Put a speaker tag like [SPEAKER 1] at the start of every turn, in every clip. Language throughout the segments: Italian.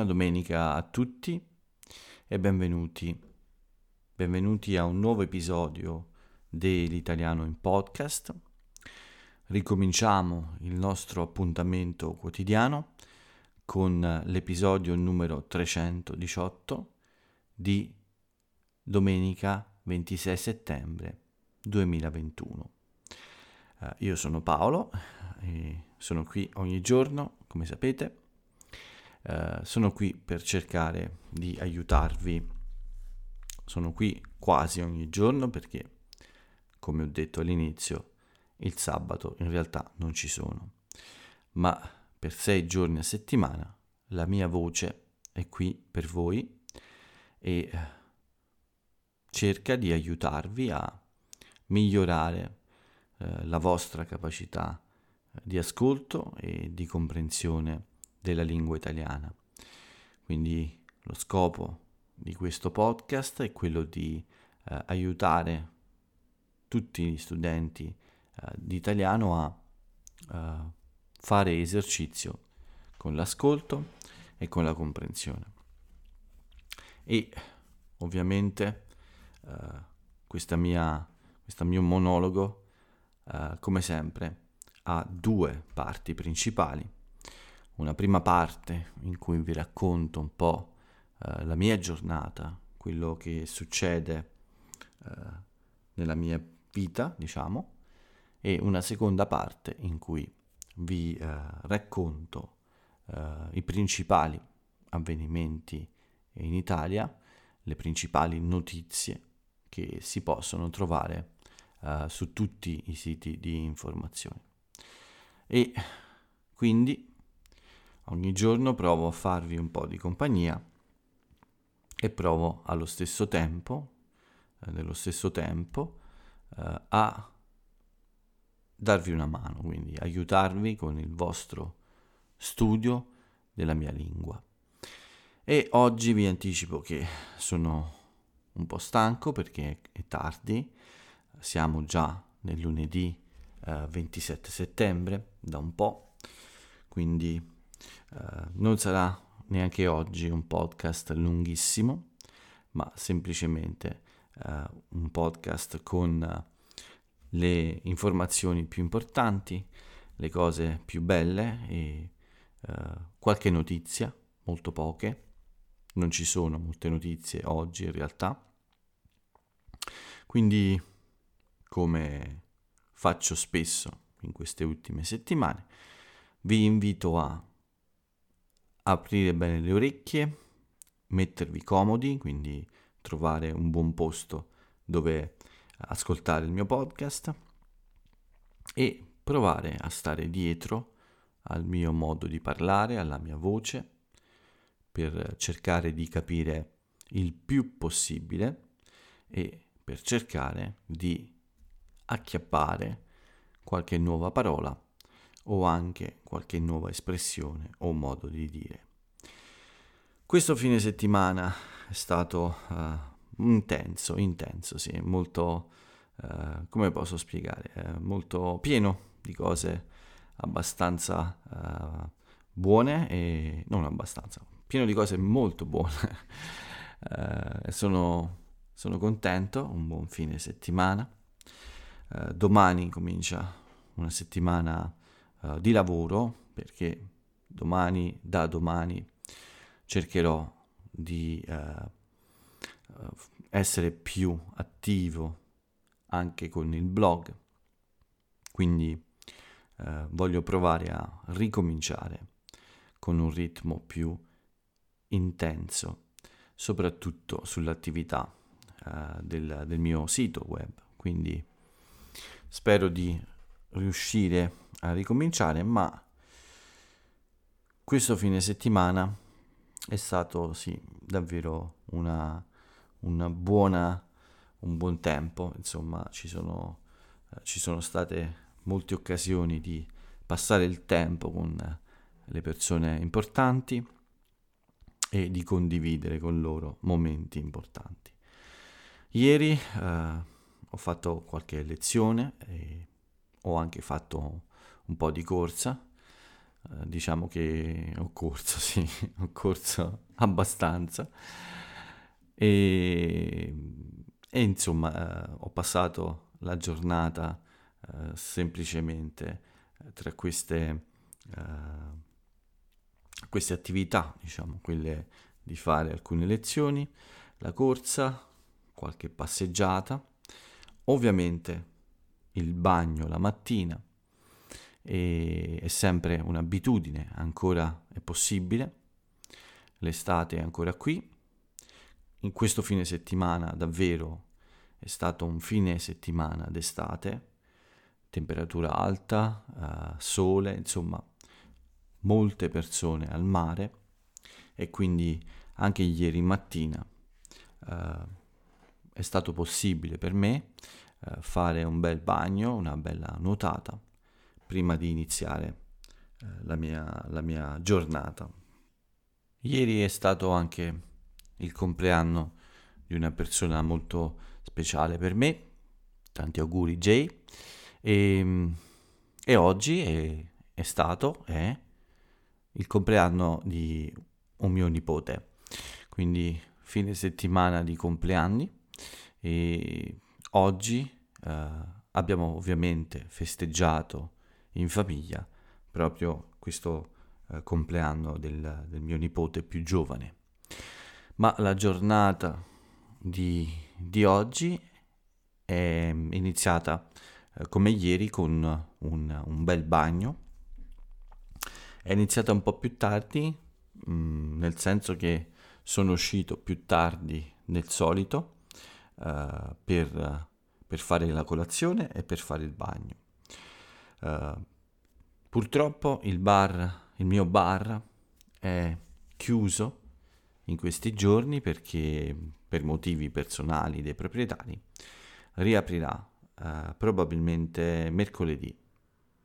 [SPEAKER 1] buona domenica a tutti e benvenuti. Benvenuti a un nuovo episodio dell'Italiano in podcast. Ricominciamo il nostro appuntamento quotidiano con l'episodio numero 318 di domenica 26 settembre 2021. Uh, eh, io sono Paolo sono qui ogni giorno, come sapete. Uh, sono qui per cercare di aiutarvi. Sono qui quasi ogni giorno perché, come ho detto all'inizio, il sabato in realtà non ci sono. Ma per sei giorni a settimana la mia voce è qui per voi e cerca di aiutarvi a migliorare eh, la vostra capacità eh, di ascolto e di comprensione della lingua italiana. Quindi lo scopo di questo podcast è quello di eh, aiutare tutti gli studenti eh, di italiano a eh, fare esercizio con l'ascolto e con la comprensione. E ovviamente uh, questa mia, questo mio monologo, uh, come sempre, ha due parti principali. Una prima parte in cui vi racconto un po' uh, la mia giornata, quello che succede nella mia vita, diciamo, e una seconda parte in cui vi racconto i principali avvenimenti in Italia, le principali notizie che si possono trovare uh, su tutti i siti di informazione. E quindi ogni giorno provo a farvi un po' di compagnia e provo allo stesso tempo, eh, nello stesso tempo, eh, a darvi una mano, quindi aiutarvi con il vostro studio della mia lingua. E oggi vi anticipo che sono un po' stanco perché è tardi, siamo già nel lunedì eh, 27 settembre da un po', quindi eh, non sarà neanche oggi un podcast lunghissimo, ma semplicemente eh, un podcast con le informazioni più importanti, le cose più belle e eh, qualche notizia, molto poche non ci sono molte notizie oggi in realtà. Quindi, come faccio spesso in queste ultime settimane, vi invito a aprire bene le orecchie, mettervi comodi, quindi trovare un buon posto dove ascoltare il mio podcast e provare a stare dietro al mio modo di parlare, alla mia voce per cercare di capire il più possibile e per cercare di acchiappare qualche nuova parola o anche qualche nuova espressione o modo di dire. Questo fine settimana è stato uh, intenso, intenso, sì, molto, uh, come posso spiegare, uh, molto pieno di cose abbastanza buone e non abbastanza, pieno di cose molto buone. eh, sono, sono, contento, un buon fine settimana. Eh, domani comincia una settimana eh, di lavoro perché domani, da domani, cercherò di eh, essere più attivo anche con il blog. Quindi eh, voglio provare a ricominciare con un ritmo più intenso, soprattutto sull'attività uh, del, del mio sito web. Quindi spero di riuscire a ricominciare, ma questo fine settimana è stato sì, davvero una, una buona, un buon tempo, insomma ci sono, eh, ci sono state molte occasioni di passare il tempo con le persone importanti e di condividere con loro momenti importanti. Ieri eh, ho fatto qualche lezione e ho anche fatto un po' di corsa, eh, diciamo che ho corso, sì, ho corso abbastanza. E, e insomma eh, ho passato la giornata eh, semplicemente tra queste, queste attività, diciamo, quelle di fare alcune lezioni, la corsa, qualche passeggiata, ovviamente il bagno la mattina e è sempre un'abitudine, ancora è possibile, l'estate è ancora qui, in questo fine settimana davvero è stato un fine settimana d'estate, temperatura alta, uh, sole, insomma molte persone al mare. E quindi anche ieri mattina uh, è stato possibile per me uh, fare un bel bagno, una bella nuotata prima di iniziare la mia, la mia giornata. Ieri è stato anche il compleanno di una persona molto speciale per me, tanti auguri Jay, e, ehm, e oggi è, è stato, è il compleanno di un mio nipote, quindi fine settimana di compleanni e oggi eh, abbiamo ovviamente festeggiato in famiglia proprio questo eh, compleanno del, del mio nipote più giovane. Ma la giornata di, di oggi è iniziata eh, come ieri con un, un, bel bagno. È iniziata un po' più tardi, mh, mm, nel senso che sono uscito più tardi del solito uh, per, per, fare la colazione e per fare il bagno. Uh, purtroppo il bar, il mio bar è chiuso in questi giorni perché per motivi personali dei proprietari riaprirà uh, probabilmente mercoledì.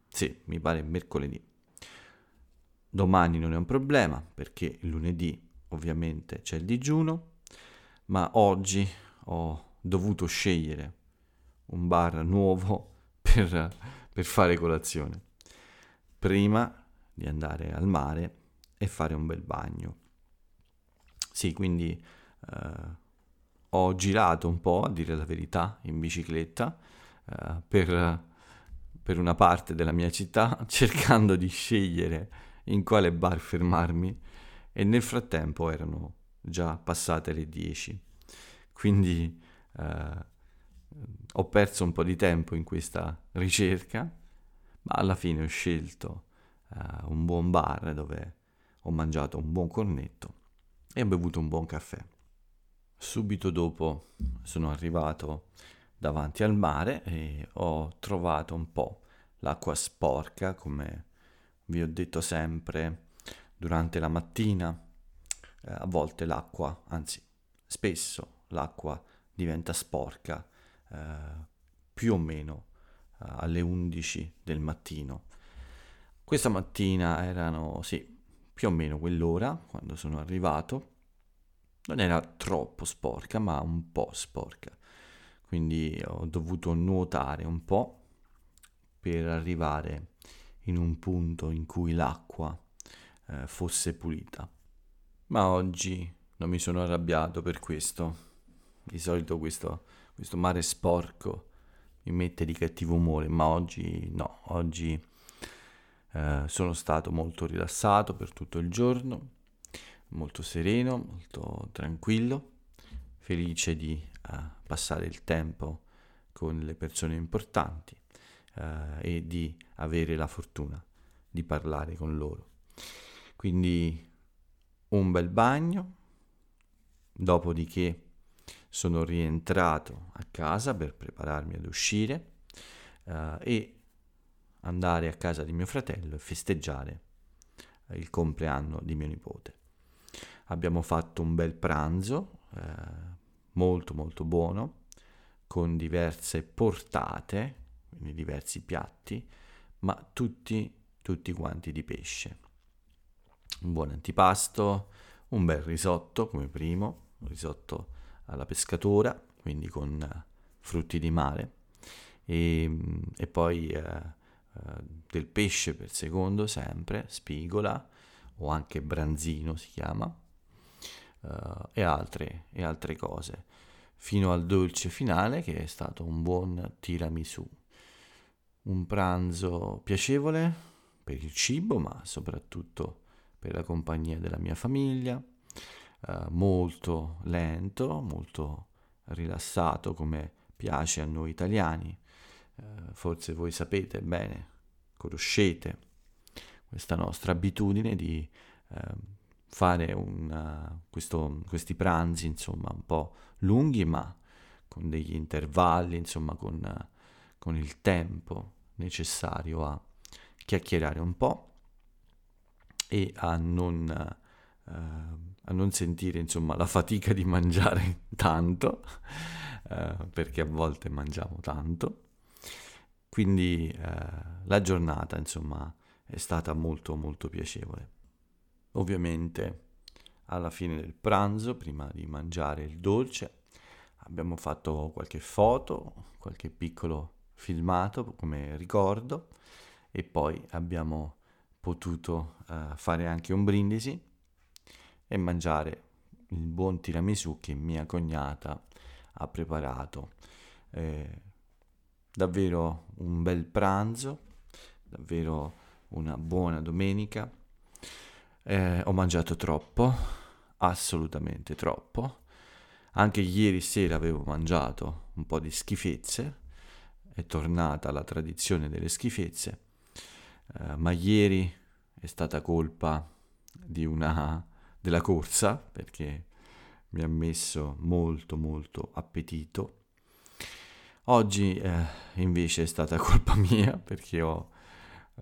[SPEAKER 1] Sì, mi pare mercoledì. Domani non è un problema perché lunedì ovviamente c'è il digiuno, ma oggi ho dovuto scegliere un bar nuovo per, per fare colazione, prima di andare al mare e fare un bel bagno. Sì, quindi eh, ho girato un po', a dire la verità, in bicicletta eh, per, per una parte della mia città, cercando di scegliere in quale bar fermarmi e nel frattempo erano già passate le 10. Quindi eh, ho perso un po' di tempo in questa ricerca, ma alla fine ho scelto eh, un buon bar dove ho mangiato un buon cornetto e ho bevuto un buon caffè. Subito dopo sono arrivato davanti al mare e ho trovato un po' l'acqua sporca, come vi ho detto sempre durante la mattina. Eh, a volte l'acqua, anzi spesso l'acqua diventa sporca eh, più o meno eh, alle 11 del mattino. Questa mattina erano, sì, più o meno quell'ora, quando sono arrivato, non era troppo sporca, ma un po' sporca. Quindi ho dovuto nuotare un po' per arrivare in un punto in cui l'acqua eh, fosse pulita. Ma oggi non mi sono arrabbiato per questo. Di solito questo, questo mare sporco mi mette di cattivo umore, ma oggi no, oggi eh, sono stato molto rilassato per tutto il giorno, molto sereno, molto tranquillo, felice di eh, passare il tempo con le persone importanti eh, e di avere la fortuna di parlare con loro. Quindi un bel bagno, dopodiché sono rientrato a casa per prepararmi ad uscire eh, e andare a casa di mio fratello e festeggiare il compleanno di mio nipote. Abbiamo fatto un bel pranzo, eh, molto molto buono, con diverse portate, quindi diversi piatti, ma tutti, tutti quanti di pesce. Un buon antipasto, un bel risotto come primo, un risotto alla pescatora, quindi con uh, frutti di mare, e, e poi uh, del pesce per secondo sempre, spigola o anche branzino si chiama, uh, e, altre, e altre cose, fino al dolce finale che è stato un buon tiramisù. Un pranzo piacevole per il cibo, ma soprattutto per la compagnia della mia famiglia, uh, molto lento, molto rilassato come piace a noi italiani. Uh, forse voi sapete bene, conoscete questa nostra abitudine di uh, fare una, questo, questi pranzi, insomma, un po' lunghi, ma con degli intervalli, insomma, con, con il tempo necessario a chiacchierare un po' e a non uh, a non sentire insomma la fatica di mangiare tanto, uh, perché a volte mangiamo tanto. Quindi uh, la giornata insomma è stata molto molto piacevole. Ovviamente alla fine del pranzo, prima di mangiare il dolce, abbiamo fatto qualche foto, qualche piccolo filmato come ricordo e poi abbiamo potuto uh, fare anche un brindisi e mangiare il buon tiramisù che mia cognata ha preparato. Eh, davvero un bel pranzo, davvero una buona domenica. Eh, ho mangiato troppo, assolutamente troppo. Anche ieri sera avevo mangiato un po' di schifezze, è tornata la tradizione delle schifezze, eh, ma ieri è stata colpa di una della corsa perché mi ha messo molto molto appetito. Oggi eh, invece è stata colpa mia perché ho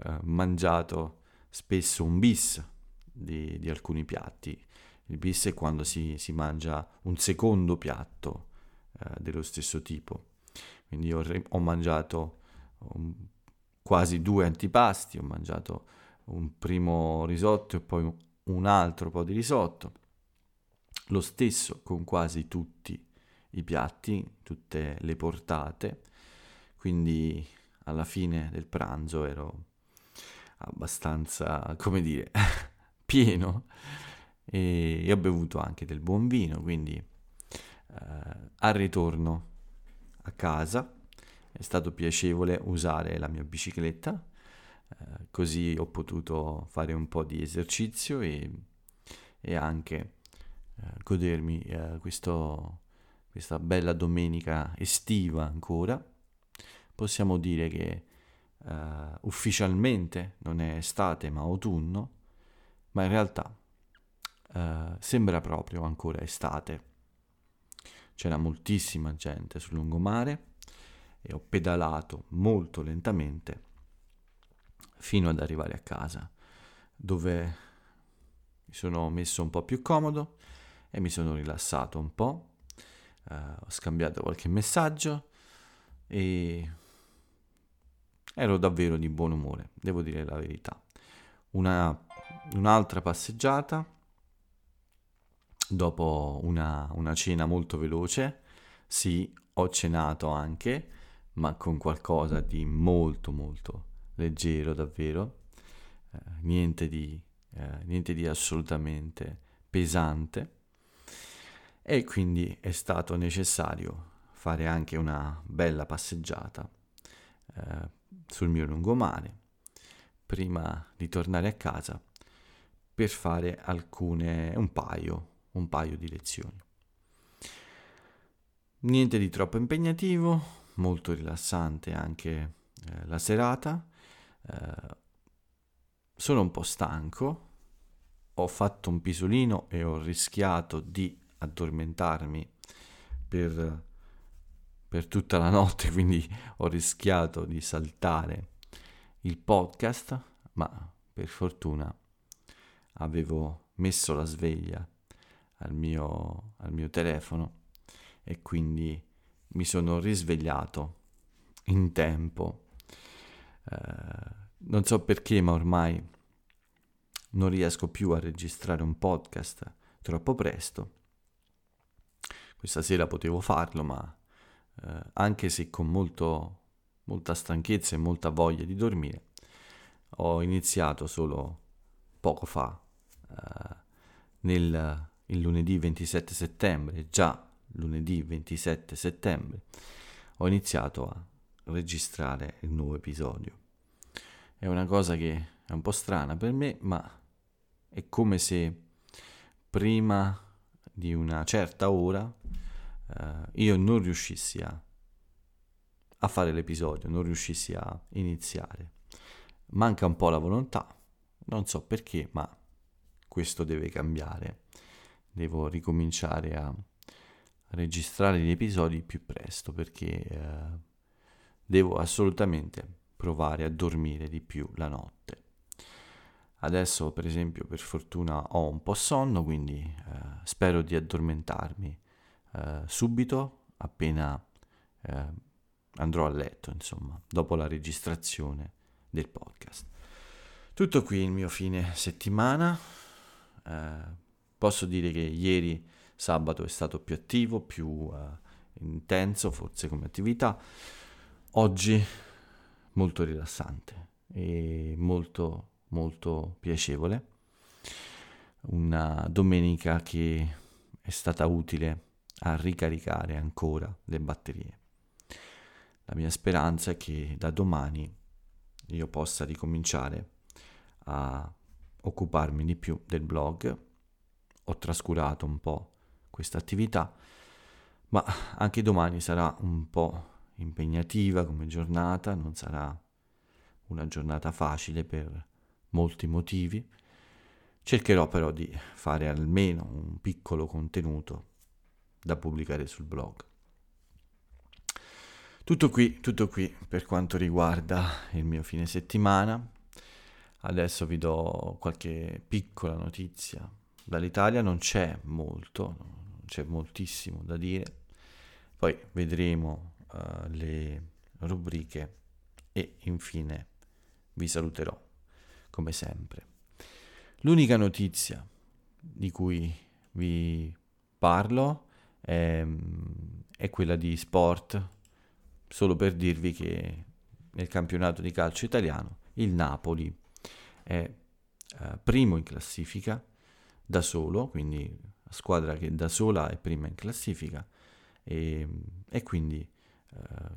[SPEAKER 1] eh, mangiato spesso un bis di, di, alcuni piatti. Il bis è quando si, si mangia un secondo piatto eh, dello stesso tipo. Quindi ho, ho mangiato un, quasi due antipasti, ho mangiato un primo risotto e poi un altro po' di risotto, lo stesso con quasi tutti i piatti, tutte le portate, quindi alla fine del pranzo ero abbastanza, come dire, pieno e, ho bevuto anche del buon vino, quindi eh, al ritorno a casa è stato piacevole usare la mia bicicletta eh, così ho potuto fare un po' di esercizio e, e anche eh, godermi eh, questo, questa bella domenica estiva ancora. Possiamo dire che uh, ufficialmente non è estate ma autunno, ma in realtà uh, sembra proprio ancora estate. C'era moltissima gente sul lungomare e ho pedalato molto lentamente fino ad arrivare a casa, dove mi sono messo un po' più comodo e mi sono rilassato un po', uh, ho scambiato qualche messaggio e ero davvero di buon umore, devo dire la verità. Una, un'altra passeggiata dopo una, una cena molto veloce, sì, ho cenato anche, ma con qualcosa di molto molto leggero davvero, eh, niente, di, eh, niente di assolutamente pesante. E quindi è stato necessario fare anche una bella passeggiata eh, sul mio lungomare prima di tornare a casa per fare alcune, un paio, un paio di lezioni. Niente di troppo impegnativo, molto rilassante anche eh, la serata eh, sono un po' stanco, ho fatto un pisolino e ho rischiato di addormentarmi per, per tutta la notte, quindi ho rischiato di saltare il podcast, ma per fortuna avevo messo la sveglia al mio, al mio telefono e quindi mi sono risvegliato in tempo eh, non so perché, ma ormai non riesco più a registrare un podcast troppo presto. Questa sera potevo farlo, ma eh, anche se con molto molta stanchezza e molta voglia di dormire, ho iniziato solo poco fa, eh, nel il lunedì 27 settembre, già lunedì 27 settembre, ho iniziato a registrare il nuovo episodio. È una cosa che è un po' strana per me, ma è come se prima di una certa ora eh, io non riuscissi a, a fare l'episodio, non riuscissi a iniziare. Manca un po' la volontà, non so perché, ma questo deve cambiare. Devo ricominciare a registrare gli episodi più presto perché eh, devo assolutamente provare a dormire di più la notte. Adesso, per esempio, per fortuna ho un po' sonno, quindi eh, spero di addormentarmi eh, subito, appena eh, andrò a letto, insomma, dopo la registrazione del podcast. Tutto qui il mio fine settimana. Eh, posso dire che ieri sabato è stato più attivo, più eh, intenso, forse come attività. Oggi molto rilassante e molto molto piacevole. Una domenica che è stata utile a ricaricare ancora le batterie. La mia speranza è che da domani io possa ricominciare a occuparmi di più del blog. Ho trascurato un po' questa attività, ma anche domani sarà un po' impegnativa come giornata, non sarà una giornata facile per molti motivi. Cercherò però di fare almeno un piccolo contenuto da pubblicare sul blog. Tutto qui, tutto qui per quanto riguarda il mio fine settimana. Adesso vi do qualche piccola notizia. Dall'Italia non c'è molto, non c'è moltissimo da dire. Poi vedremo uh, le rubriche e infine vi saluterò come sempre. L'unica notizia di cui vi parlo è, è quella di sport, solo per dirvi che nel campionato di calcio italiano il Napoli è eh, primo in classifica da solo, quindi squadra che da sola è prima in classifica e, e quindi eh,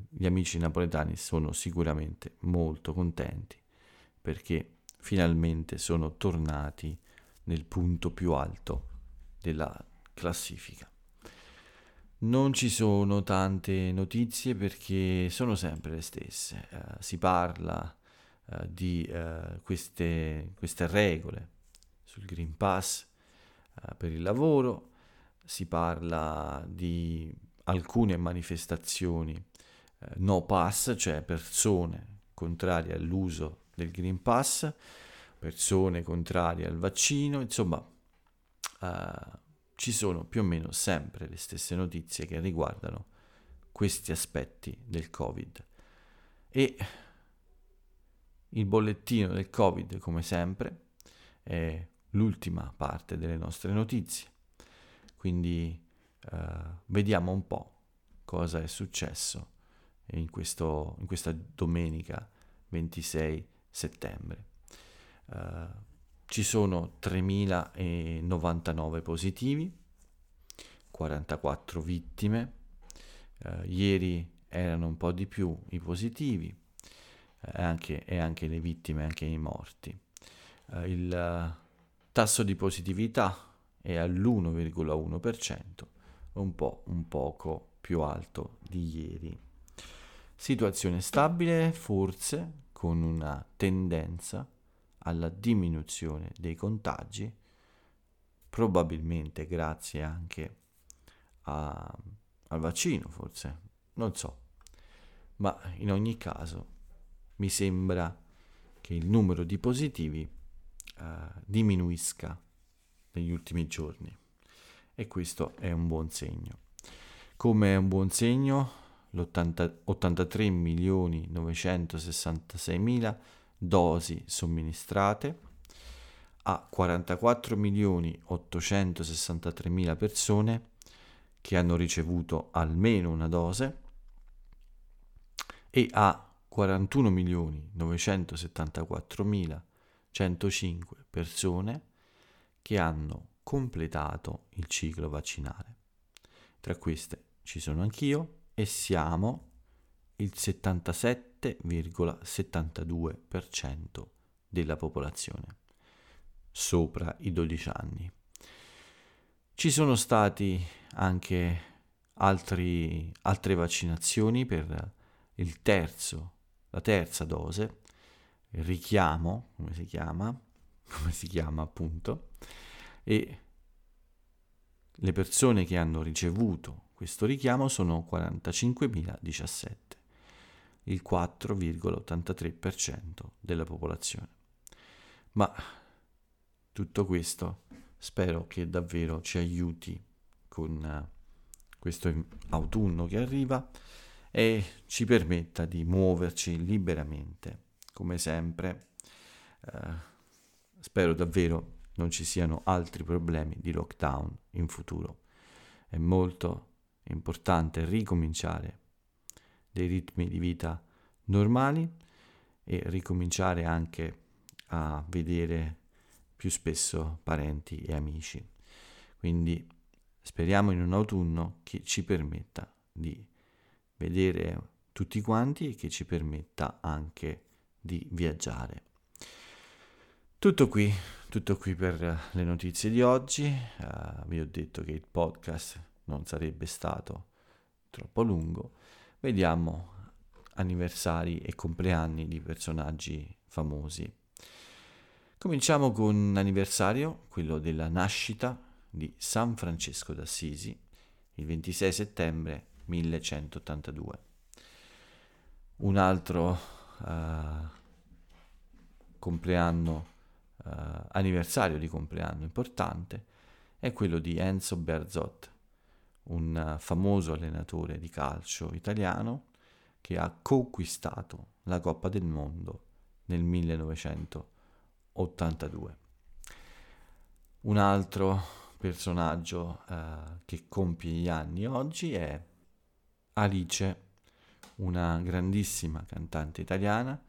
[SPEAKER 1] gli amici napoletani sono sicuramente molto contenti perché finalmente sono tornati nel punto più alto della classifica. Non ci sono tante notizie perché sono sempre le stesse. Uh, si parla uh, di uh, queste, queste, regole sul Green Pass per il lavoro, si parla di alcune manifestazioni no pass, cioè persone contrarie all'uso del Green Pass, persone contrarie al vaccino, insomma uh, ci sono più o meno sempre le stesse notizie che riguardano questi aspetti del Covid. E il bollettino del Covid, come sempre, è l'ultima parte delle nostre notizie. Quindi uh, vediamo un po' cosa è successo in, questo, in questa domenica 26 settembre. Uh, ci sono 3.099 positivi, 44 vittime, uh, ieri erano un po' di più i positivi uh, anche, e anche le vittime, anche i morti. il tasso di positività è all'1,1%, un po' un poco più alto di ieri. Situazione stabile, forse, con una tendenza alla diminuzione dei contagi, probabilmente grazie anche a, al vaccino, forse, non so. Ma in ogni caso mi sembra che il numero di positivi uh, diminuisca negli ultimi giorni e questo è un buon segno. Come è un buon segno l'83 milioni 966 mila dosi somministrate a 44 milioni 863 mila persone che hanno ricevuto almeno una dose e a 41.974.105 persone che hanno completato il ciclo vaccinale. Tra queste ci sono anch'io e siamo il 77,72% della popolazione sopra i 12 anni. Ci sono stati anche altri, altre vaccinazioni per il terzo, la terza dose, il richiamo, come si chiama, come si chiama appunto, e le persone che hanno ricevuto questo richiamo sono 45.017, il 4,83% della popolazione. Ma tutto questo spero che davvero ci aiuti con uh, questo autunno che arriva e ci permetta di muoverci liberamente. Come sempre, uh, spero davvero non ci siano altri problemi di lockdown in futuro. È molto importante ricominciare dei ritmi di vita normali e ricominciare anche a vedere più spesso parenti e amici. Quindi speriamo in un autunno che ci permetta di vedere tutti quanti e che ci permetta anche di viaggiare. Tutto qui, tutto qui per le notizie di oggi. Uh, vi ho detto che il podcast non sarebbe stato troppo lungo, vediamo anniversari e compleanni di personaggi famosi. Cominciamo con un anniversario, quello della nascita di San Francesco d'Assisi, il 26 settembre 1182. Un altro uh, compleanno, uh, anniversario di compleanno importante è quello di Enzo Berzot, un famoso allenatore di calcio italiano che ha conquistato la Coppa del Mondo nel 1982. Un altro personaggio eh, che compie gli anni oggi è Alice, una grandissima cantante italiana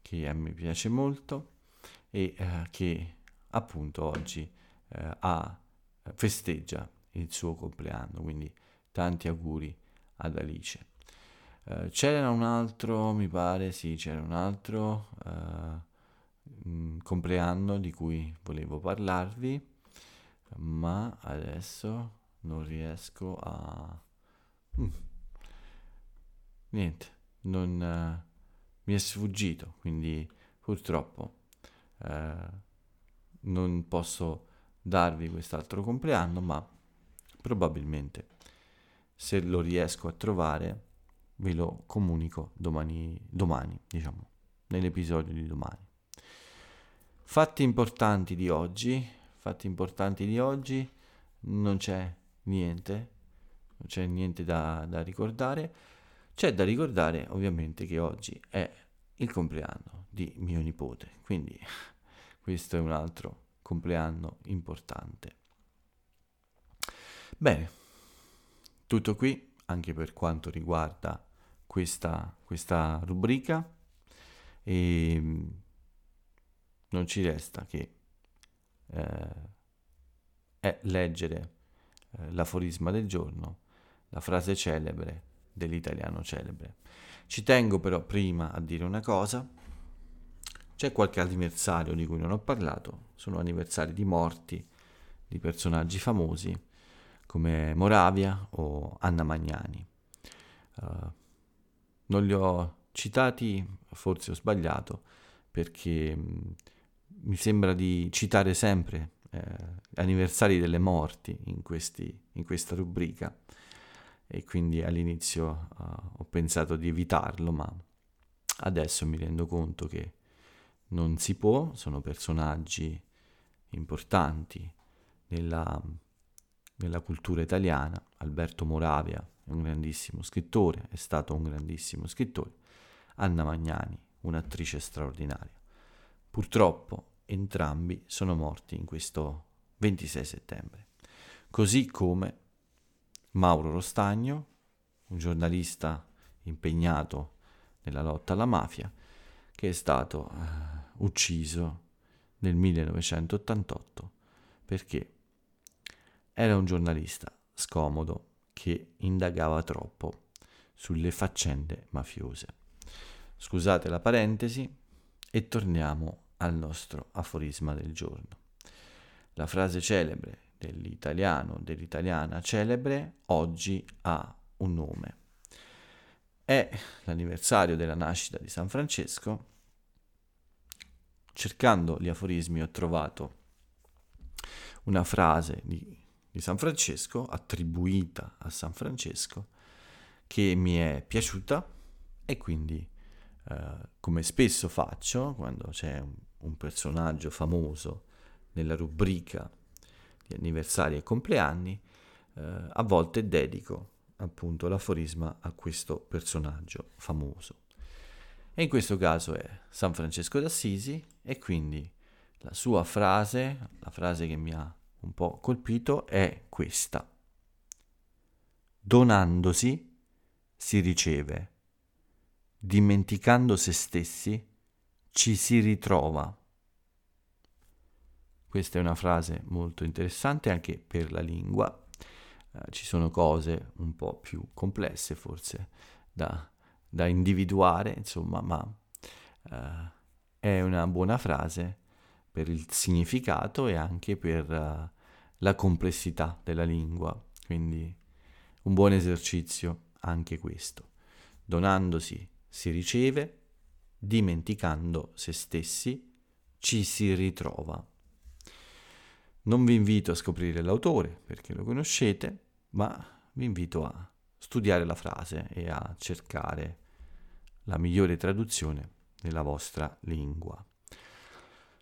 [SPEAKER 1] che a me piace molto e eh, che appunto oggi eh, ha, festeggia il suo compleanno, quindi tanti auguri ad Alice. Uh, c'era un altro, mi pare, sì, c'era un altro uh, compleanno di cui volevo parlarvi, ma adesso non riesco a... Mm. Niente, non, uh, mi è sfuggito, quindi purtroppo non posso darvi quest'altro compleanno, ma probabilmente se lo riesco a trovare ve lo comunico domani, domani diciamo, nell'episodio di domani. Fatti importanti di oggi, fatti importanti di oggi, non c'è niente, non c'è niente da, da ricordare. C'è da ricordare ovviamente che oggi è il compleanno di mio nipote, quindi questo è un altro compleanno importante. Bene, tutto qui anche per quanto riguarda questa, questa rubrica e mm, non ci resta che eh, leggere eh, l'aforisma del giorno, la frase celebre dell'italiano celebre. Ci tengo però prima a dire una cosa, c'è qualche anniversario di cui non ho parlato, sono anniversari di morti di personaggi famosi come Moravia o Anna Magnani. Uh, non li ho citati, forse ho sbagliato, perché mm, mi sembra di citare sempre eh, anniversari delle morti in, questi, in, questa rubrica e quindi all'inizio uh, ho pensato di evitarlo, ma adesso mi rendo conto che non si può, sono personaggi importanti nella nella cultura italiana. Alberto Moravia è un grandissimo scrittore, è stato un grandissimo scrittore. Anna Magnani, un'attrice straordinaria. Purtroppo entrambi sono morti in questo 26 settembre. Così come Mauro Rostagno, un giornalista impegnato nella lotta alla mafia, che è stato uh, ucciso nel 1988 perché era un giornalista scomodo che indagava troppo sulle faccende mafiose. Scusate la parentesi e torniamo al nostro aforisma del giorno. La frase celebre dell'italiano, dell'italiana celebre, oggi ha un nome. È l'anniversario della nascita di San Francesco. Cercando gli aforismi ho trovato una frase di, di San Francesco attribuita a San Francesco che mi è piaciuta e quindi eh, come spesso faccio quando c'è un, un personaggio famoso nella rubrica di anniversari e compleanni, eh, a volte dedico appunto l'aforisma a questo personaggio famoso. E in questo caso è San Francesco d'Assisi e quindi la sua frase, la frase che mi ha un po' colpito è questa. Donandosi si riceve, dimenticando se stessi ci si ritrova. Questa è una frase molto interessante anche per la lingua. Eh, ci sono cose un po' più complesse forse da, da individuare, insomma, ma eh, è una buona frase per il significato e anche per uh, la complessità della lingua. Quindi un buon esercizio anche questo. Donandosi si riceve, dimenticando se stessi ci si ritrova. Non vi invito a scoprire l'autore perché lo conoscete, ma vi invito a studiare la frase e a cercare la migliore traduzione nella vostra lingua.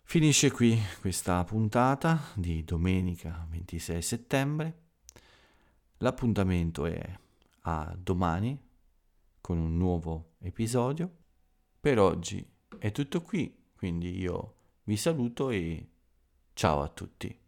[SPEAKER 1] Finisce qui questa puntata di domenica 26 settembre. L'appuntamento è a domani con un nuovo episodio. Per oggi è tutto qui, quindi io vi saluto e ciao a tutti.